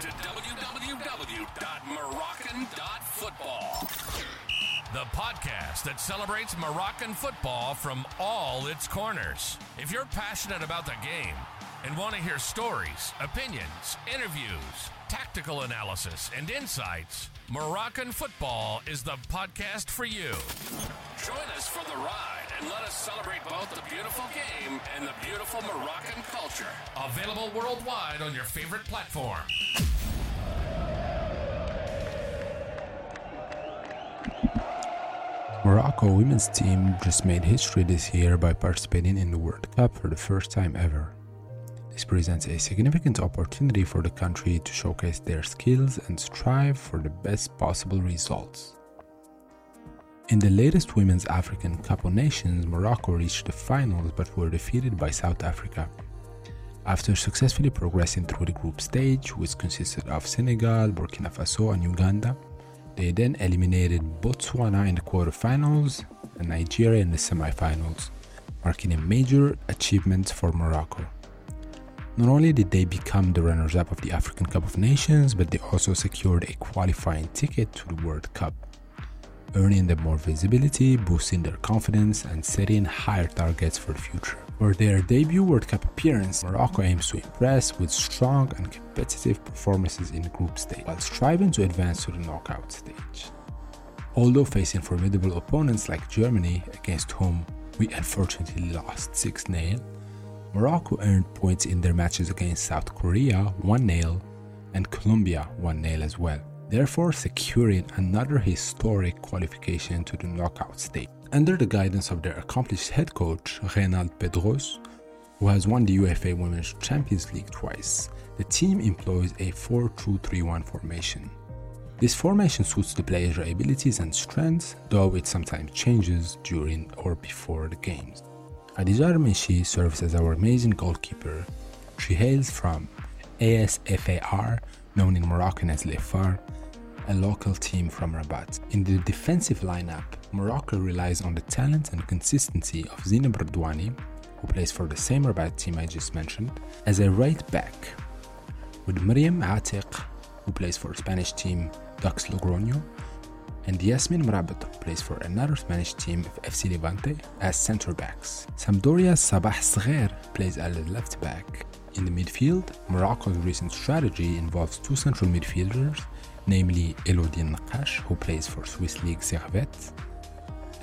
to www.moroccan.football. The podcast that celebrates Moroccan football from all its corners. If you're passionate about the game and want to hear stories, opinions, interviews, tactical analysis, and insights, Moroccan football is the podcast for you. Join us for the ride and let us celebrate both the beautiful game and the beautiful Moroccan culture. Available worldwide on your favorite platform. Morocco women's team just made history this year by participating in the World Cup for the first time ever. This presents a significant opportunity for the country to showcase their skills and strive for the best possible results. In the latest Women's African Cup of Nations, Morocco reached the finals but were defeated by South Africa. After successfully progressing through the group stage, which consisted of Senegal, Burkina Faso, and Uganda, they then eliminated Botswana in the quarterfinals and Nigeria in the semifinals, marking a major achievement for Morocco. Not only did they become the runners up of the African Cup of Nations, but they also secured a qualifying ticket to the World Cup, earning them more visibility, boosting their confidence, and setting higher targets for the future. For their debut World Cup appearance, Morocco aims to impress with strong and competitive performances in group stage, while striving to advance to the knockout stage. Although facing formidable opponents like Germany, against whom we unfortunately lost 6 0, Morocco earned points in their matches against South Korea 1 0 and Colombia 1 0 as well, therefore securing another historic qualification to the knockout stage. Under the guidance of their accomplished head coach, Reynald Pedros, who has won the UEFA Women's Champions League twice, the team employs a 4 2 3 1 formation. This formation suits the players' abilities and strengths, though it sometimes changes during or before the games. Khadija Er-Rmichi serves as our amazing goalkeeper. She hails from ASFAR, known in Moroccan as Lefar, a local team from Rabat. In the defensive lineup, Morocco relies on the talent and consistency of Zineb Redouani, who plays for the same Rabat team I just mentioned, as a right back, with Mariam Atiq, who plays for Spanish team Dux Logroño, and Yasmin Mrabet, who plays for another Spanish team FC Levante, as centre backs. Sampdoria's Sabah Sgher plays as a left back. In the midfield, Morocco's recent strategy involves two central midfielders, namely Elodie Nakkach, who plays for Swiss League Servette,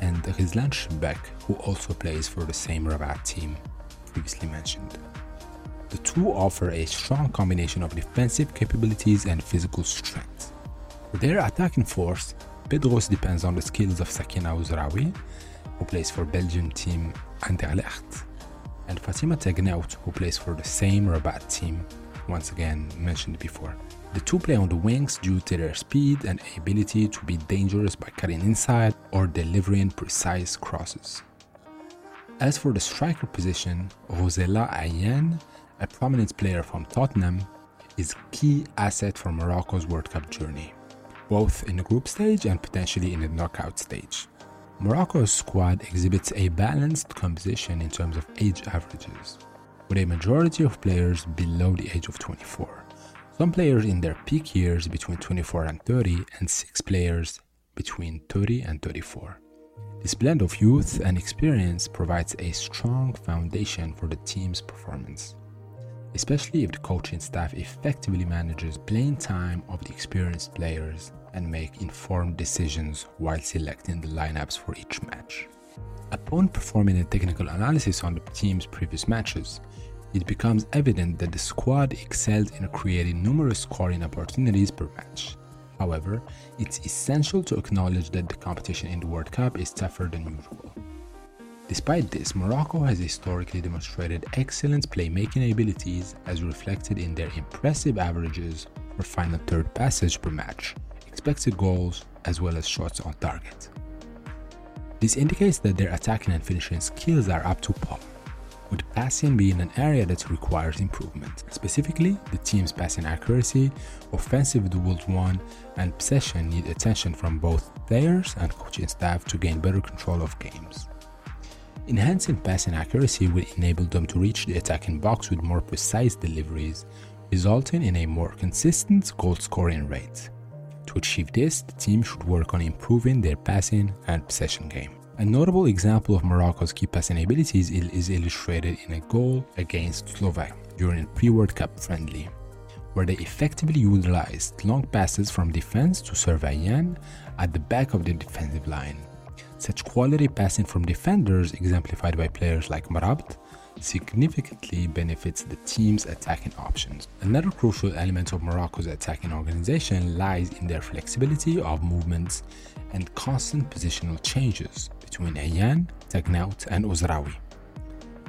and Ghizlane Chebbak, who also plays for the same Rabat team previously mentioned. The two offer a strong combination of defensive capabilities and physical strength. For their attacking force, Pedros depends on the skills of Sakina Ouzraoui, who plays for Belgian team Anderlecht, and Fatima Tagnaout, who plays for the same Rabat team, once again mentioned before. The two play on the wings due to their speed and ability to be dangerous by cutting inside or delivering precise crosses. As for the striker position, Rosella Ayane, a prominent player from Tottenham, is key asset for Morocco's World Cup journey, both in the group stage and potentially in the knockout stage. Morocco's squad exhibits a balanced composition in terms of age averages, with a majority of players below the age of 24. Some players in their peak years between 24 and 30, and six players between 30 and 34. This blend of youth and experience provides a strong foundation for the team's performance, especially if the coaching staff effectively manages playing time of the experienced players and make informed decisions while selecting the lineups for each match. Upon performing a technical analysis on the team's previous matches, it becomes evident that the squad excelled in creating numerous scoring opportunities per match. However, it's essential to acknowledge that the competition in the World Cup is tougher than usual. Despite this, Morocco has historically demonstrated excellent playmaking abilities as reflected in their impressive averages for final third passage per match, expected goals, as well as shots on target. This indicates that their attacking and finishing skills are up to par with passing being an area that requires improvement. Specifically, the team's passing accuracy, offensive duels won, and possession need attention from both players and coaching staff to gain better control of games. Enhancing passing accuracy will enable them to reach the attacking box with more precise deliveries, resulting in a more consistent goal scoring rate. To achieve this, the team should work on improving their passing and possession game. A notable example of Morocco's key passing abilities is illustrated in a goal against Slovakia during a pre-World Cup friendly, where they effectively utilized long passes from defense to serve Ayane at the back of the defensive line. Such quality passing from defenders, exemplified by players like Mrabet, significantly benefits the team's attacking options. Another crucial element of Morocco's attacking organization lies in their flexibility of movements and constant positional changes between Ayane, Tagnaout, and Ouzraoui.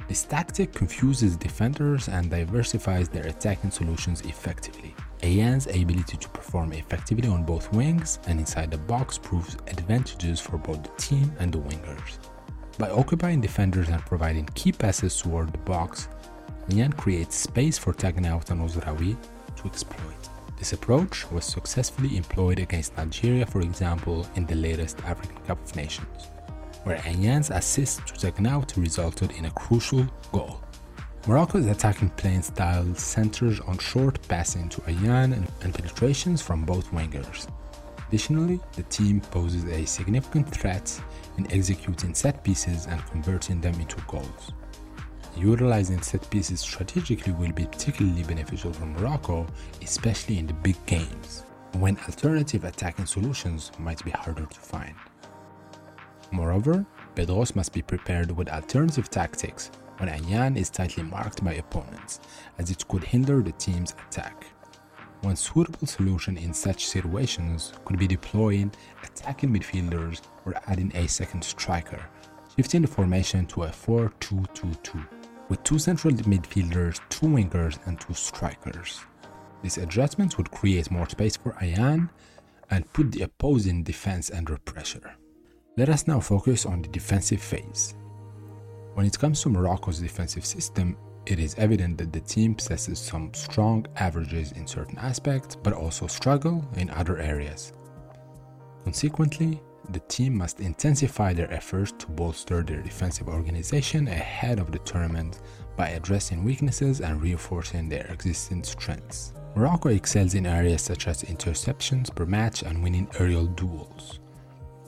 This tactic confuses defenders and diversifies their attacking solutions effectively. Ayane's ability to perform effectively on both wings and inside the box proves advantages for both the team and the wingers. By occupying defenders and providing key passes toward the box, Ayane creates space for Tagnaout and Ouzraoui to exploit. This approach was successfully employed against Nigeria, for example, in the latest African Cup of Nations, where Ayane's assist to Tagnaout resulted in a crucial goal. Morocco's attacking playing style centers on short passing to Ayane and, and penetrations from both wingers. Additionally, the team poses a significant threat in executing set pieces and converting them into goals. Utilizing set pieces strategically will be particularly beneficial for Morocco, especially in the big games, when alternative attacking solutions might be harder to find. Moreover, Pedros must be prepared with alternative tactics when Ayane is tightly marked by opponents, as it could hinder the team's attack. One suitable solution in such situations could be deploying attacking midfielders or adding a second striker, shifting the formation to a 4 2 2 2, with two central midfielders, two wingers, and two strikers. This adjustment would create more space for Ayane and put the opposing defense under pressure. Let us now focus on the defensive phase. When it comes to Morocco's defensive system, it is evident that the team possesses some strong averages in certain aspects but also struggle in other areas. Consequently, the team must intensify their efforts to bolster their defensive organization ahead of the tournament by addressing weaknesses and reinforcing their existing strengths. Morocco excels in areas such as interceptions per match and winning aerial duels.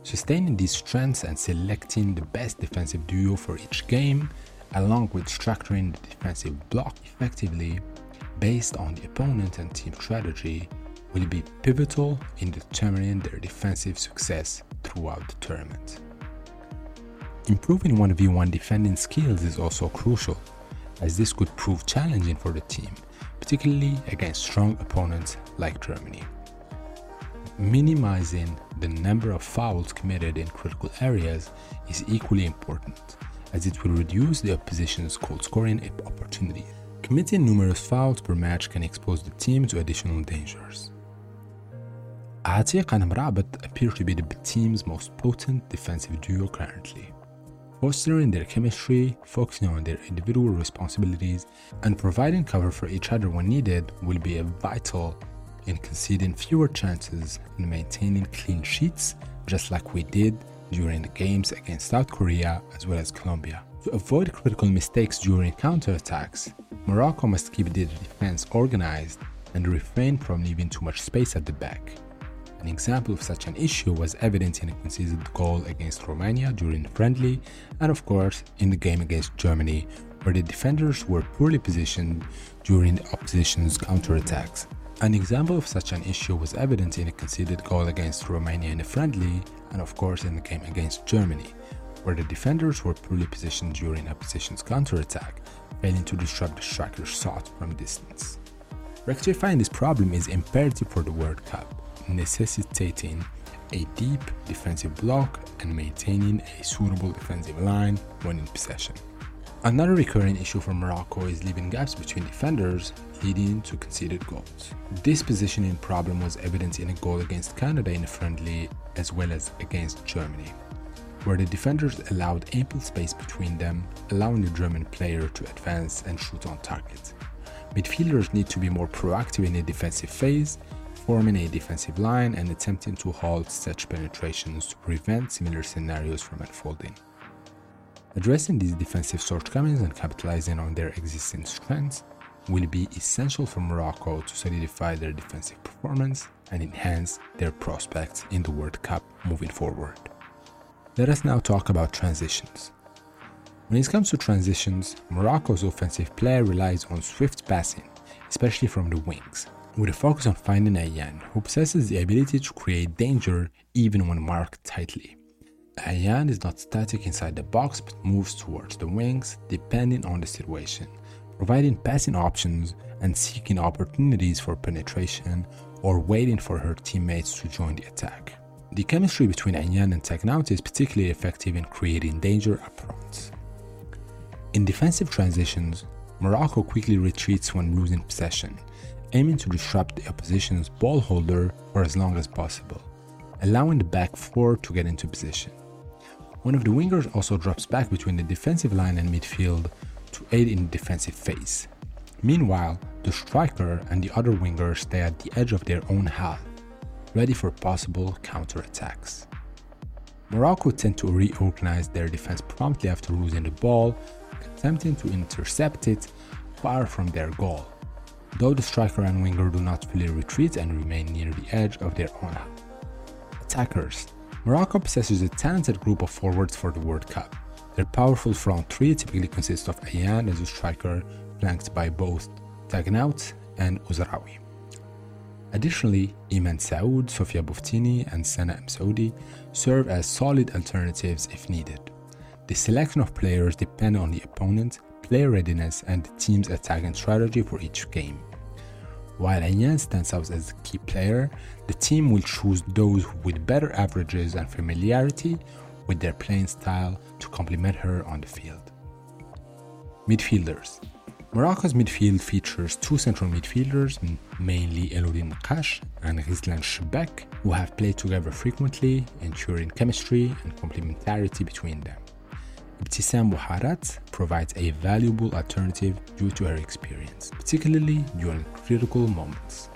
Sustaining these strengths and selecting the best defensive duo for each game along with structuring the defensive block effectively based on the opponent and team strategy, will be pivotal in determining their defensive success throughout the tournament. Improving 1v1 defending skills is also crucial, as this could prove challenging for the team, particularly against strong opponents like Germany. Minimizing the number of fouls committed in critical areas is equally important, as it will reduce the opposition's goal scoring opportunity. Committing numerous fouls per match can expose the team to additional dangers. Atiq and Mrabet appear to be the team's most potent defensive duo currently. Fostering their chemistry, focusing on their individual responsibilities, and providing cover for each other when needed will be a vital in conceding fewer chances and maintaining clean sheets, just like we did during the games against South Korea as well as Colombia. To avoid critical mistakes during counterattacks, Morocco must keep their defense organized and refrain from leaving too much space at the back. An example of such an issue was evident in a conceded goal against Romania during the friendly, and of course in the game against Germany, where the defenders were poorly positioned during the opposition's counterattacks. An example of such an issue was evident in a conceded goal against Romania in a friendly, and of course in the game against Germany, where the defenders were poorly positioned during opposition's counterattack, failing to disrupt the striker's shot from distance. Rectifying this problem is imperative for the World Cup, necessitating a deep defensive block and maintaining a suitable defensive line when in possession. Another recurring issue for Morocco is leaving gaps between defenders, leading to conceded goals. This positioning problem was evident in a goal against Canada in a friendly as well as against Germany, where the defenders allowed ample space between them, allowing the German player to advance and shoot on target. Midfielders need to be more proactive in the defensive phase, forming a defensive line and attempting to halt such penetrations to prevent similar scenarios from unfolding. Addressing these defensive shortcomings and capitalizing on their existing strengths will be essential for Morocco to solidify their defensive performance and enhance their prospects in the World Cup moving forward. Let us now talk about transitions. When it comes to transitions, Morocco's offensive play relies on swift passing, especially from the wings, with a focus on finding Ayane, who possesses the ability to create danger even when marked tightly. Ayane is not static inside the box but moves towards the wings depending on the situation, providing passing options and seeking opportunities for penetration or waiting for her teammates to join the attack. The chemistry between Ayane and Tagnaout is particularly effective in creating danger up front. In defensive transitions, Morocco quickly retreats when losing possession, aiming to disrupt the opposition's ball holder for as long as possible, allowing the back four to get into position. One of the wingers also drops back between the defensive line and midfield to aid in the defensive phase. Meanwhile, the striker and the other wingers stay at the edge of their own half, ready for possible counterattacks. Morocco tend to reorganize their defense promptly after losing the ball, attempting to intercept it far from their goal, though the striker and winger do not fully retreat and remain near the edge of their own half. Attackers Morocco possesses a talented group of forwards for the World Cup. Their powerful front three typically consists of Ayane as a striker, flanked by both Tagnaout and Ouzraoui. Additionally, Iman Saoud, Sofia Bouftini, and Sana Msaoudi serve as solid alternatives if needed. The selection of players depend on the opponent, player readiness, and the team's attacking strategy for each game. While Ayane stands out as a key player, the team will choose those with better averages and familiarity with their playing style to complement her on the field. Midfielders Morocco's midfield features two central midfielders, mainly Elodine Nakkach and Ghizlan Chebbak, who have played together frequently, ensuring chemistry and complementarity between them. Ibtissam Bouharat provides a valuable alternative due to her experience, particularly during critical moments.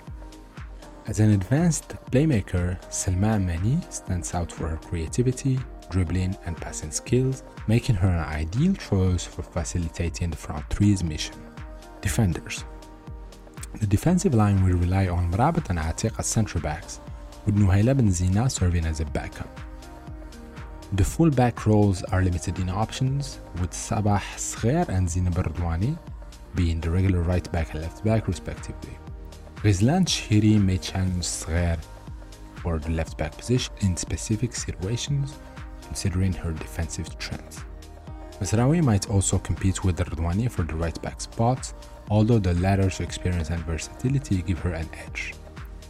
As an advanced playmaker, Salma Amani stands out for her creativity, dribbling, and passing skills, making her an ideal choice for facilitating the front three's mission. Defenders The defensive line will rely on Mrabet and Atiq as centre backs, with Nouhaila Benzina serving as a backup. The full-back roles are limited in options, with Sabah Sgher and Zina Bardwani being the regular right back and left back, respectively. Ghizlan Chehiri may challenge Sgher for the left back position in specific situations, considering her defensive strength. Mazraoui might also compete with Redouani for the right back spot, although the latter's experience and versatility give her an edge.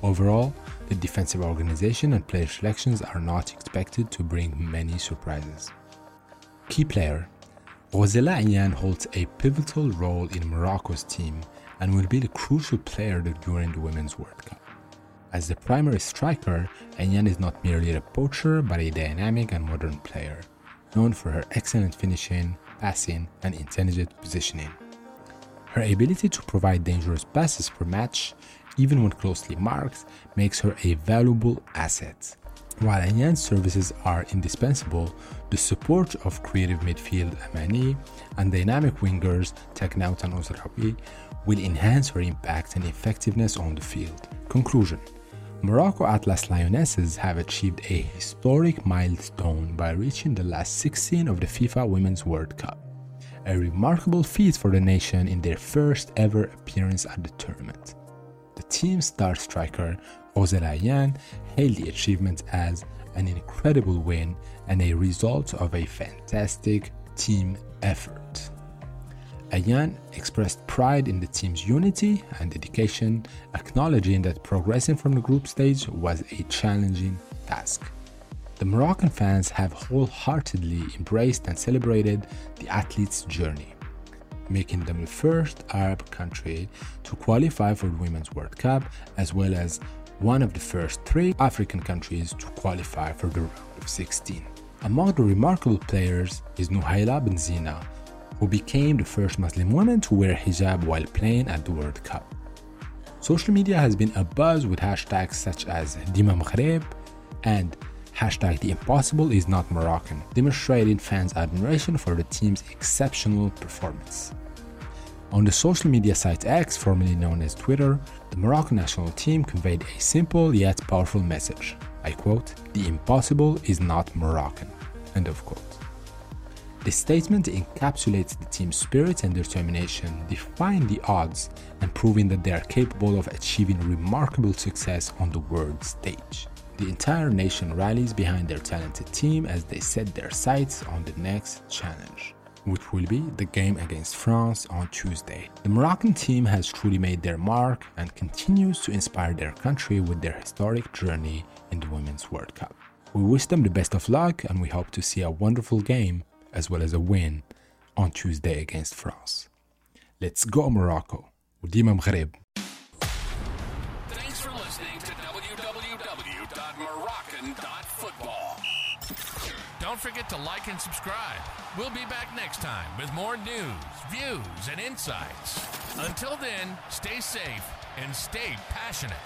Overall, the defensive organization and player selections are not expected to bring many surprises. Key player Ghozela Ayane holds a pivotal role in Morocco's team and will be the crucial player during the Women's World Cup. As the primary striker, Ayane is not merely a poacher but a dynamic and modern player, known for her excellent finishing, passing, and intelligent positioning. Her ability to provide dangerous passes per match even when closely marked, makes her a valuable asset. While Ayane's services are indispensable, the support of creative midfield Amani and dynamic wingers Tagnaout and will enhance her impact and effectiveness on the field. Conclusion Morocco Atlas Lionesses have achieved a historic milestone by reaching the last 16 of the FIFA Women's World Cup, a remarkable feat for the nation in their first ever appearance at the tournament. The team's star striker, Ghozela Ayane, hailed the achievement as an incredible win and a result of a fantastic team effort. Ayane expressed pride in the team's unity and dedication, acknowledging that progressing from the group stage was a challenging task. The Moroccan fans have wholeheartedly embraced and celebrated the athlete's journey making them the first Arab country to qualify for the Women's World Cup, as well as one of the first three African countries to qualify for the round of 16. Among the remarkable players is Nouhaila Benzina, who became the first Muslim woman to wear hijab while playing at the World Cup. Social media has been abuzz with hashtags such as Dima Maghreb and Hashtag the impossible is not Moroccan, demonstrating fans' admiration for the team's exceptional performance. On the social media site X, formerly known as Twitter, the Moroccan national team conveyed a simple yet powerful message. I quote, The impossible is not Moroccan. End of quote. The statement encapsulates the team's spirit and determination, defying the odds and proving that they are capable of achieving remarkable success on the world stage. The entire nation rallies behind their talented team as they set their sights on the next challenge which will be the game against France on Tuesday. The Moroccan team has truly made their mark and continues to inspire their country with their historic journey in the Women's World Cup. We wish them the best of luck and we hope to see a wonderful game as well as a win on Tuesday against France. Let's go Morocco. وديما مغرب Thanks for listening to www.moroccan.football. Don't forget to like and subscribe. We'll be back next time with more news, views, and insights. Until then, stay safe and stay passionate.